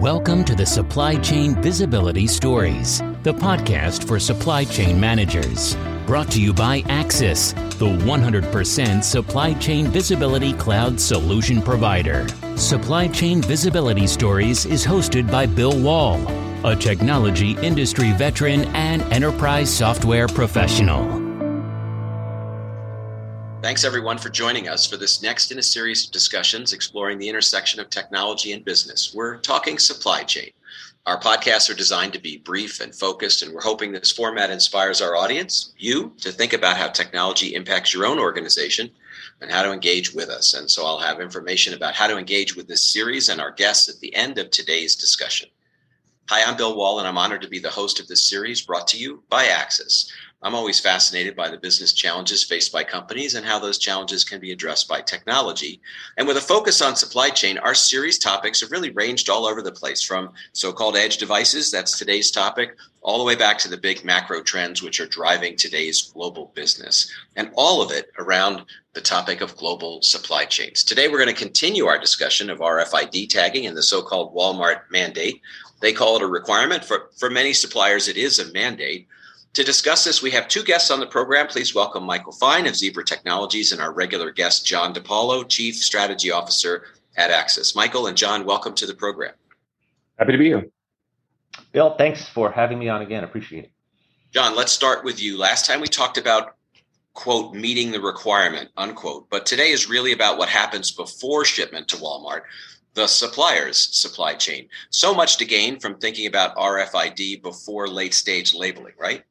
Welcome to the Supply Chain Visibility Stories, the podcast for supply chain managers. Brought to you by Acsis, the 100% supply chain visibility cloud solution provider. Supply Chain Visibility Stories is hosted by Bill Wall, a technology industry veteran and enterprise software professional. Thanks everyone for joining us for this next in a series of discussions exploring the intersection of technology and business. We're talking supply chain. Our podcasts are designed to be brief and focused, and we're hoping this format inspires our audience, you, to think about how technology impacts your own organization and how to engage with us. And so I'll have information about how to engage with this series and our guests at the end of today's discussion. Hi, I'm Bill Wall, and I'm honored to be the host of this series brought to you by Acsis. I'm always fascinated by the business challenges faced by companies and how those challenges can be addressed by technology. And with a focus on supply chain, our series topics have really ranged all over the place from so called edge devices, that's today's topic, all the way back to the big macro trends which are driving today's global business. And all of it around the topic of global supply chains. Today, we're going to continue our discussion of RFID tagging and the so called Walmart mandate. They call it a requirement. For, for many suppliers, it is a mandate. To discuss this, we have two guests on the program. Please welcome Michael Fine of Zebra Technologies and our regular guest, John DePaulo, Chief Strategy Officer at Acsis. Michael and John, welcome to the program. Happy to be here. Bill, thanks for having me on again. Appreciate it. John, let's start with you. Last time we talked about, quote, meeting the requirement, unquote. But today is really about what happens before shipment to Walmart the supplier's supply chain. So much to gain from thinking about RFID before late stage labeling, right?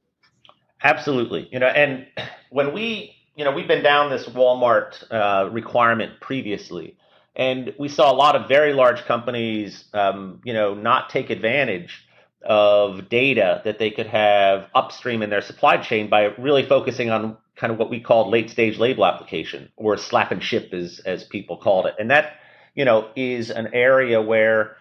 Absolutely. You know, and when we, you know, we've been down this Walmart uh, requirement previously, and we saw a lot of very large companies, um, you know, not take advantage of data that they could have upstream in their supply chain by really focusing on kind of what we called late stage label application or slap and ship as as people called it. And that, you know, is an area where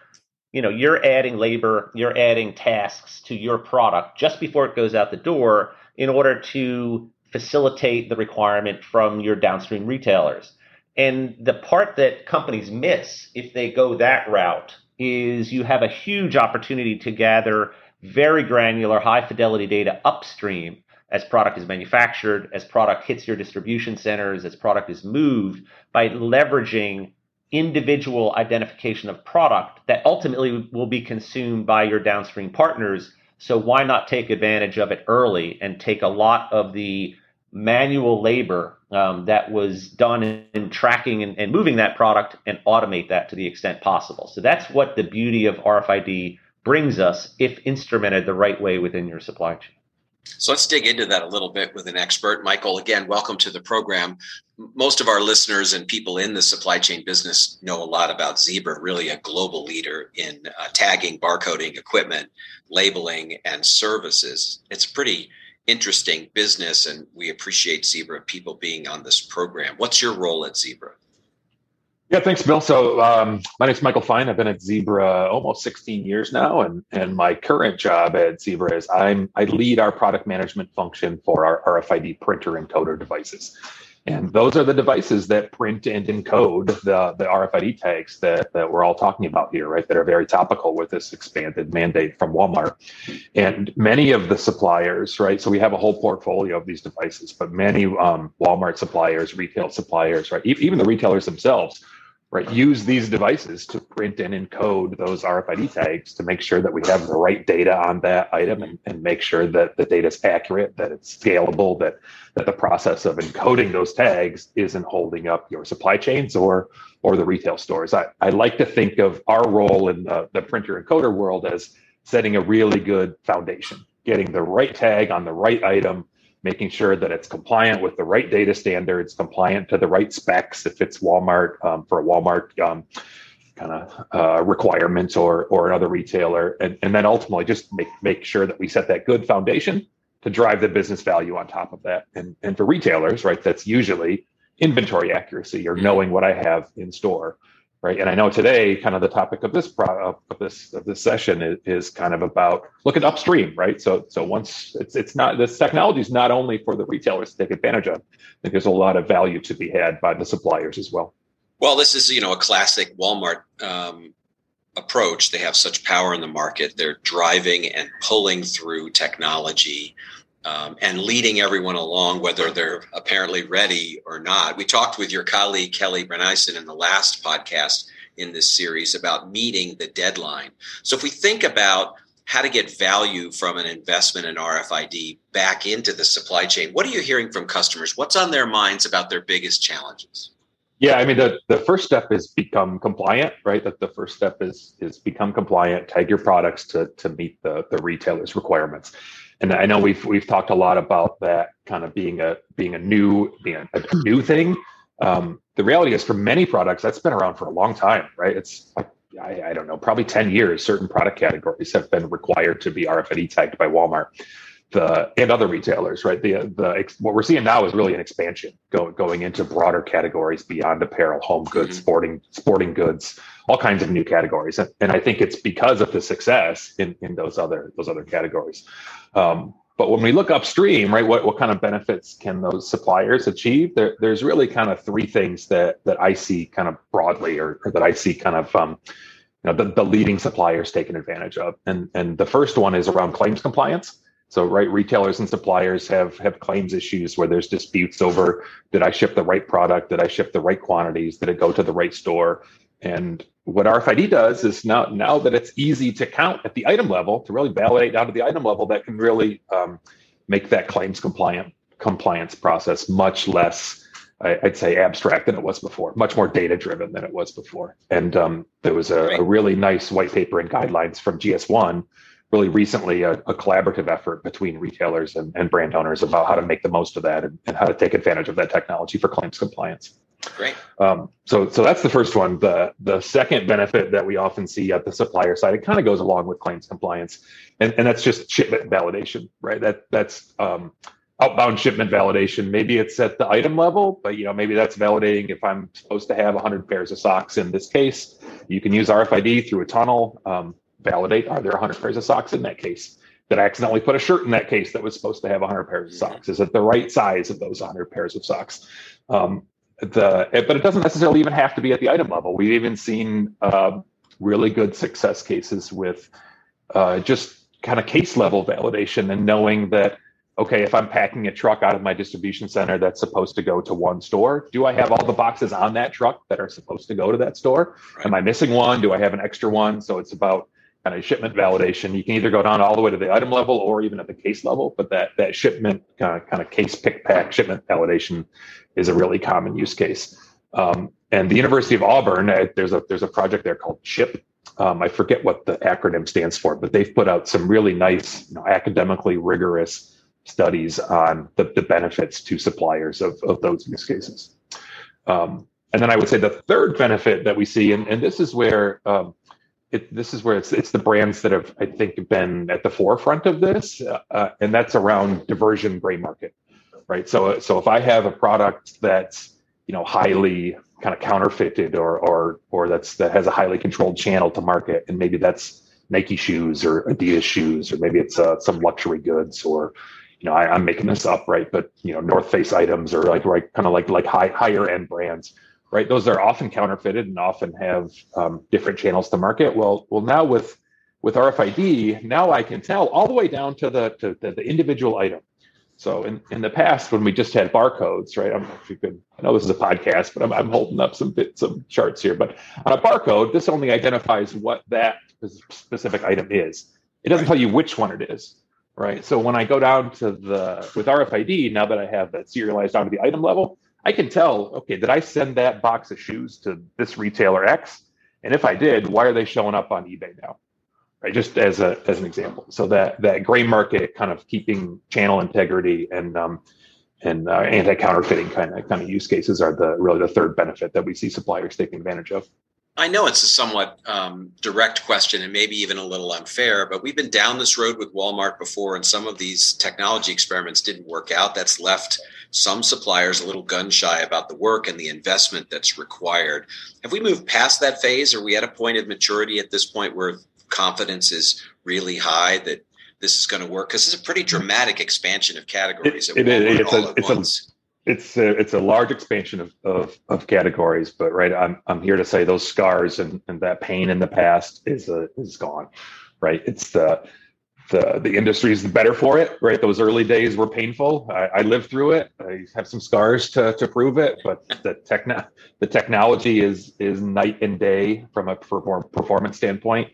you know you're adding labor, you're adding tasks to your product just before it goes out the door in order to facilitate the requirement from your downstream retailers. And the part that companies miss if they go that route is you have a huge opportunity to gather very granular, high fidelity data upstream as product is manufactured, as product hits your distribution centers, as product is moved by leveraging individual identification of product that ultimately will be consumed by your downstream partners so why not take advantage of it early and take a lot of the manual labor um, that was done in, in tracking and, and, moving that product and automate that to the extent possible. So that's what the beauty of RFID brings us if instrumented the right way within your supply chain. So let's dig into that a little bit with an expert. Michael, again, welcome to the program. Most of our listeners and people in the supply chain business know a lot about Zebra, really a global leader in uh, tagging, barcoding, equipment, labeling, and services. It's pretty interesting business, and we appreciate Zebra people being on this program. What's your role at Zebra? Yeah, thanks, Bill. So um, my name is Michael Fine. I've been at Zebra almost 16 years now, and and my current job at Zebra is I'm I lead our product management function for our RFID printer encoder devices, and those are the devices that print and encode the the RFID tags that that we're all talking about here, right? That are very topical with this expanded mandate from Walmart, and many of the suppliers, right? So we have a whole portfolio of these devices, but many um, Walmart suppliers, retail suppliers, right? Even the retailers themselves right? Use these devices to print and encode those rfid tags to make sure that we have the right data on that item and, and make sure that the data is accurate that it's scalable that that the process of encoding those tags isn't holding up your supply chains or or the retail stores. I, I like to think of our role in the, the printer encoder world as setting a really good foundation getting the right tag on the right item making sure that it's compliant with the right data standards, compliant to the right specs if it's Walmart um, for a Walmart um, kind of uh, requirements or or another retailer, and, and then ultimately just make make sure that we set that good foundation to drive the business value on top of that. And and for retailers, right, that's usually inventory accuracy or knowing what I have in store right? And I know today, kind of the topic of this pro, of this of this session is, is kind of about looking upstream, right? So so once it's it's not this technology is not only for the retailers to take advantage of. I think there's a lot of value to be had by the suppliers as well. Well, this is you know a classic Walmart um, approach. They have such power in the market. They're driving and pulling through technology um, and leading everyone along, whether they're apparently ready or not. We talked with your colleague Kelly Bernisen in the last podcast in this series about meeting the deadline. So if we think about how to get value from an investment in RFID back into the supply chain, what are you hearing from customers? What's on their minds about their biggest challenges? Yeah, I mean the, the first step is become compliant, right? That the first step is is become compliant, tag your products to to meet the the retailer's requirements. And I know we've we've talked a lot about that kind of being a being a new being a, new thing. Um, the reality is, for many products, that's been around for a long time, right? It's I, I don't know, probably ten years. Certain product categories have been required to be RFID tagged by Walmart the and other retailers, right? The the what we're seeing now is really an expansion going going into broader categories beyond apparel, home goods, mm-hmm. sporting sporting goods, all kinds of new categories, and, and I think it's because of the success in in those other those other categories. Um, but when we look upstream, right, what, what kind of benefits can those suppliers achieve? There, there's really kind of three things that that I see kind of broadly, or, or that I see kind of um, you know the, the leading suppliers taking advantage of. And and the first one is around claims compliance. So, right, retailers and suppliers have have claims issues where there's disputes over did I ship the right product, did I ship the right quantities, did it go to the right store? And what RFID does is now now that it's easy to count at the item level to really validate down to the item level, that can really um, make that claims compliant compliance process much less I'd say abstract than it was before, much more data driven than it was before. And um, there was a, a, really nice white paper and guidelines from GS1 really recently a, a collaborative effort between retailers and, and, brand owners about how to make the most of that and, and, how to take advantage of that technology for claims compliance. Great. Um, so, so that's the first one. The the second benefit that we often see at the supplier side, it kind of goes along with claims compliance, and, and that's just shipment validation, right? That that's um, outbound shipment validation. Maybe it's at the item level, but you know maybe that's validating if I'm supposed to have 100 pairs of socks in this case. You can use RFID through a tunnel. Um, validate are there 100 pairs of socks in that case? Did I accidentally put a shirt in that case that was supposed to have 100 pairs of socks? Is it the right size of those 100 pairs of socks? Um, the but it doesn't necessarily even have to be at the item level. We've even seen uh, really good success cases with uh, just kind of case level validation and knowing that okay, if I'm packing a truck out of my distribution center that's supposed to go to one store, do I have all the boxes on that truck that are supposed to go to that store? Right. Am I missing one? Do I have an extra one? So it's about kind of shipment validation. You can either go down all the way to the item level or even at the case level, but that that shipment kind of, kind of case pick pack shipment validation is a really common use case. Um, and the University of Auburn, uh, there's a there's a project there called CHIP. Um, I forget what the acronym stands for, but they've put out some really nice, you know, academically rigorous studies on the, the benefits to suppliers of, of those use cases. Um, and then I would say the third benefit that we see, and, and this is where um, it, this is where it's it's the brands that have I think been at the forefront of this, uh, and that's around diversion gray market, right? So so if I have a product that's you know highly kind of counterfeited or or or that's that has a highly controlled channel to market, and maybe that's Nike shoes or Adidas shoes, or maybe it's uh, some luxury goods or you know I, am making this up, right? But you know North Face items or like right kind of like like high higher end brands right? Those are often counterfeited and often have um, different channels to market. Well, well, now with with RFID, now I can tell all the way down to the to the, the individual item. So in, in the past, when we just had barcodes, right? I'm if you could, I know this is a podcast, but I'm, I'm holding up some bit, some charts here. But on a barcode, this only identifies what that specific item is. It doesn't tell you which one it is, right? So when I go down to the with RFID, now that I have that serialized down to the item level, I can tell, okay, did I send that box of shoes to this retailer X? And if I did, why are they showing up on eBay now? Right, just as a as an example. So that that gray market kind of keeping channel integrity and um, and uh, anti counterfeiting kind of kind of use cases are the really the third benefit that we see suppliers taking advantage of. I know it's a somewhat um, direct question and maybe even a little unfair, but we've been down this road with Walmart before, and some of these technology experiments didn't work out. That's left some suppliers a little gun shy about the work and the investment that's required. Have we moved past that phase? Are we at a point of maturity at this point where confidence is really high that this is going to work? Because it's a pretty dramatic expansion of categories. It, it is. It's a, it's, a, it's a, it's a large expansion of, of, of categories, but right, I'm I'm here to say those scars and, and that pain in the past is a, is gone, right? It's the the the industry is better for it, right? Those early days were painful. I, I lived through it. I have some scars to, to prove it, but the techno the technology is is night and day from a perform, performance standpoint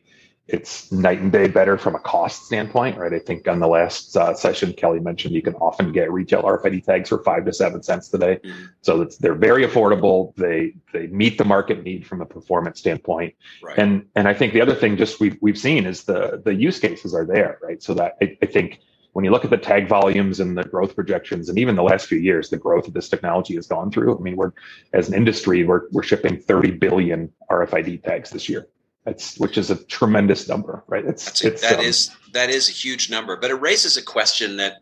it's night and day better from a cost standpoint, right? I think on the last uh, session, Kelly mentioned you can often get retail RFID tags for five to seven cents today. Mm-hmm. So they're very affordable. They they meet the market need from a performance standpoint. Right. And and I think the other thing just we've we've seen is the the use cases are there, right? So that I, I think when you look at the tag volumes and the growth projections, and even the last few years, the growth of this technology has gone through. I mean, we're as an industry, we're we're shipping 30 billion RFID tags this year. That's which is a tremendous number, right? It's, That's it's that um, is, that is a huge number, but it raises a question that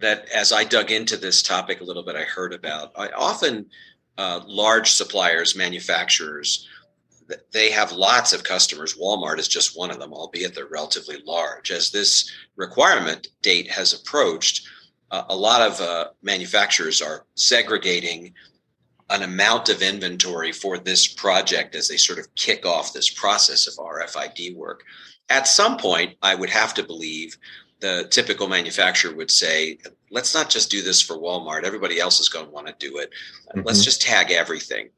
that as I dug into this topic a little bit, I heard about. I often uh, large suppliers, manufacturers, they have lots of customers. Walmart is just one of them, albeit they're relatively large. As this requirement date has approached, uh, a lot of uh, manufacturers are segregating an amount of inventory for this project as they sort of kick off this process of RFID work. At some point, I would have to believe the typical manufacturer would say, let's not just do this for Walmart. Everybody else is going to want to do it. Mm-hmm. Let's just tag everything.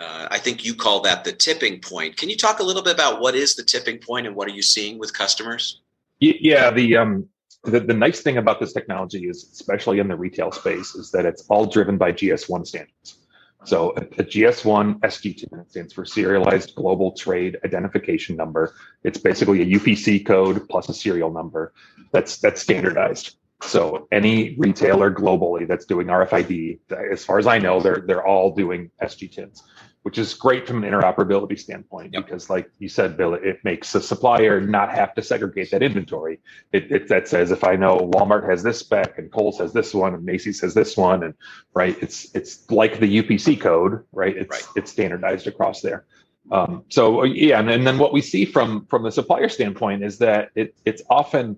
Uh, I think you call that the tipping point. Can you talk a little bit about what is the tipping point and what are you seeing with customers? Yeah, the um, the, the nice thing about this technology is, especially in the retail space, is that it's all driven by GS1 standards. So a, a GS1 SGTIN stands for Serialized Global Trade Identification Number. It's basically a UPC code plus a serial number that's that's standardized. So any retailer globally that's doing RFID, as far as I know, they're they're all doing SGTINs which is great from an interoperability standpoint yep. because like you said bill it makes a supplier not have to segregate that inventory it, it, that says if i know walmart has this spec and kohl's has this one and macy's has this one and right it's it's like the upc code right it's right. it's standardized across there um, so yeah and, and then what we see from from the supplier standpoint is that it, it's often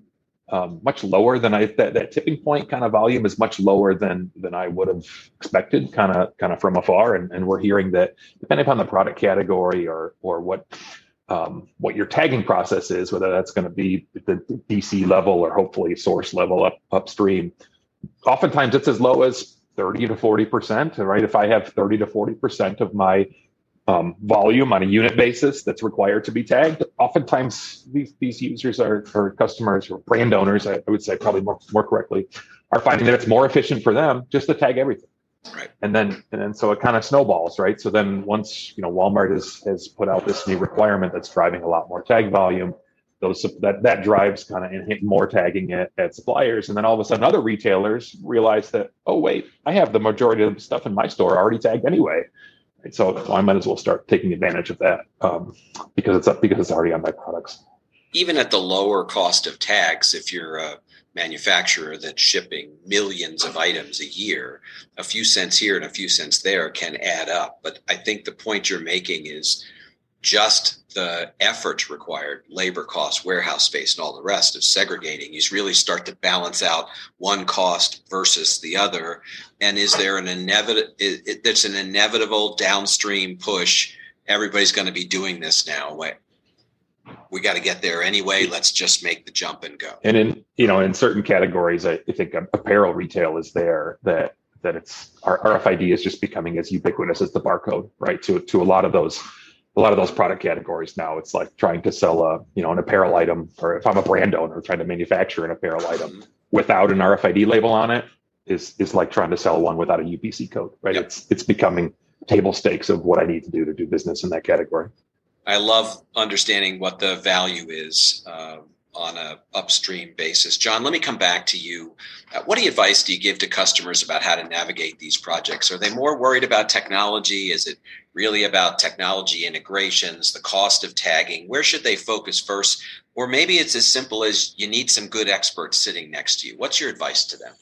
um, much lower than I that, that tipping point kind of volume is much lower than than I would have expected kind of kind of from afar and, and we're hearing that depending upon the product category or or what um, what your tagging process is whether that's going to be the DC level or hopefully source level up upstream oftentimes it's as low as 30 to 40 percent right if I have 30 to 40 percent of my um, volume on a unit basis that's required to be tagged. Oftentimes, these, these users are, or customers or brand owners, I, I would say probably more, more correctly, are finding that it's more efficient for them just to tag everything. Right. And then and then so it kind of snowballs, right? So then once you know Walmart has has put out this new requirement that's driving a lot more tag volume, those that that drives kind of more tagging at, at suppliers, and then all of a sudden other retailers realize that oh wait, I have the majority of the stuff in my store already tagged anyway. So I might as well start taking advantage of that um, because it's because it's already on my products. Even at the lower cost of tags, if you're a manufacturer that's shipping millions of items a year, a few cents here and a few cents there can add up. But I think the point you're making is just the effort required, labor costs, warehouse space, and all the rest of segregating. You really start to balance out one cost versus the other. And is there an inevitable? There's an inevitable downstream push. Everybody's going to be doing this now. We got to get there anyway. Let's just make the jump and go. And in you know, in certain categories, I think apparel retail is there that that it's our RFID is just becoming as ubiquitous as the barcode, right? To to a lot of those a lot of those product categories now it's like trying to sell a you know an apparel item or if i'm a brand owner trying to manufacture an apparel item without an rfid label on it is is like trying to sell one without a upc code right yep. it's it's becoming table stakes of what i need to do to do business in that category i love understanding what the value is uh, on a upstream basis. John, let me come back to you. Uh, what advice do you give to customers about how to navigate these projects? Are they more worried about technology? Is it really about technology integrations, the cost of tagging? Where should they focus first? Or maybe it's as simple as you need some good experts sitting next to you. What's your advice to them?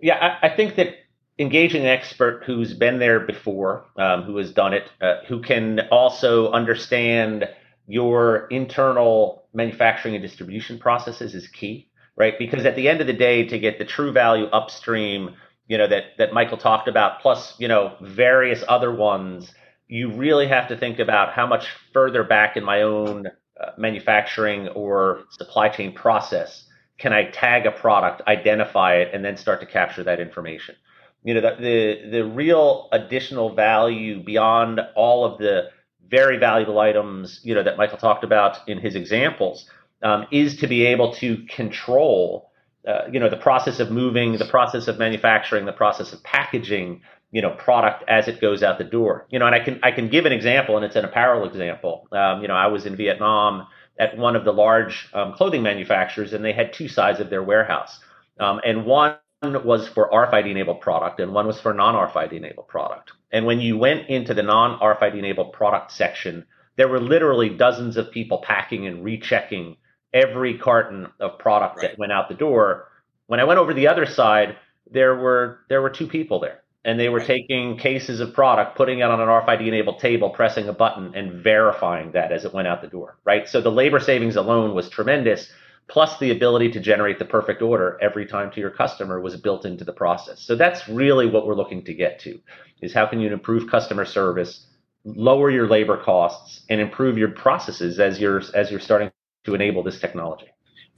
Yeah, I, I think that engaging an expert who's been there before, um, who has done it, uh, who can also understand your internal manufacturing and distribution processes is key, right? Because at the end of the day, to get the true value upstream, you know, that that Michael talked about, plus you know various other ones, you really have to think about how much further back in my own uh, manufacturing or supply chain process can I tag a product, identify it, and then start to capture that information. You know, the the, the real additional value beyond all of the very valuable items, you know, that Michael talked about in his examples, um, is to be able to control uh, you know the process of moving the process of manufacturing the process of packaging you know product as it goes out the door. You know and i can i can give an example and it's an apparel example. Um, you know i was in vietnam at one of the large um, clothing manufacturers and they had two sides of their warehouse. Um, and one was for rfid enabled product and one was for non rfid enabled product and when you went into the non rfid enabled product section there were literally dozens of people packing and rechecking every carton of product right. that went out the door. When I went over the other side, there were there were two people there, and they were right. taking cases of product, putting it on an RFID enabled table, pressing a button, and verifying that as it went out the door. Right. So the labor savings alone was tremendous. Plus, the ability to generate the perfect order every time to your customer was built into the process. So that's really what we're looking to get to: is how can you improve customer service, lower your labor costs, and improve your processes as you're as you're starting to enable this technology.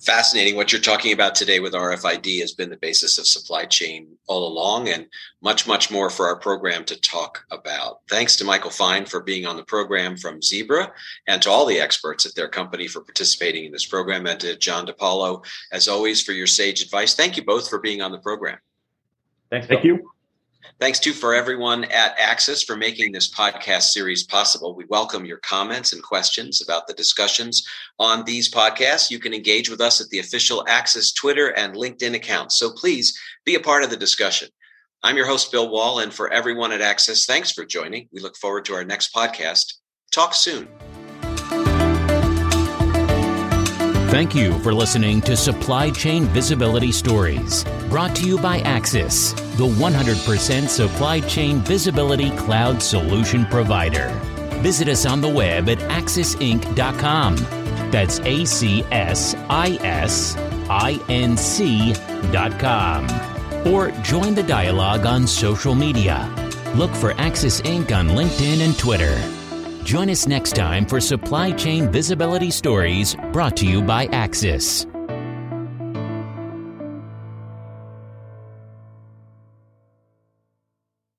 Fascinating. What you're talking about today with RFID has been the basis of supply chain all along, and much, much more for our program to talk about. Thanks to Michael Fine for being on the program from Zebra, and to all the experts at their company for participating in this program, and to John DePaulo, as always, for your sage advice. Thank you both for being on the program. Thanks. Thank you. Thanks to for everyone at Acsis for making this podcast series possible. We welcome your comments and questions about the discussions on these podcasts. You can engage with us at the official Acsis Twitter and LinkedIn accounts. So please be a part of the discussion. I'm your host, Bill Wall, and for everyone at Acsis, thanks for joining. We look forward to our next podcast. Talk soon. Thank you for listening to Supply Chain Visibility Stories, brought to you by Acsis, the 100% supply chain visibility cloud solution provider. Visit us on the web at acsisinc.com. That's A C S I S I N C.com. Or join the dialogue on social media. Look for Acsis Inc. on LinkedIn and Twitter. Join us next time for Supply Chain Visibility Stories brought to you by Acsis.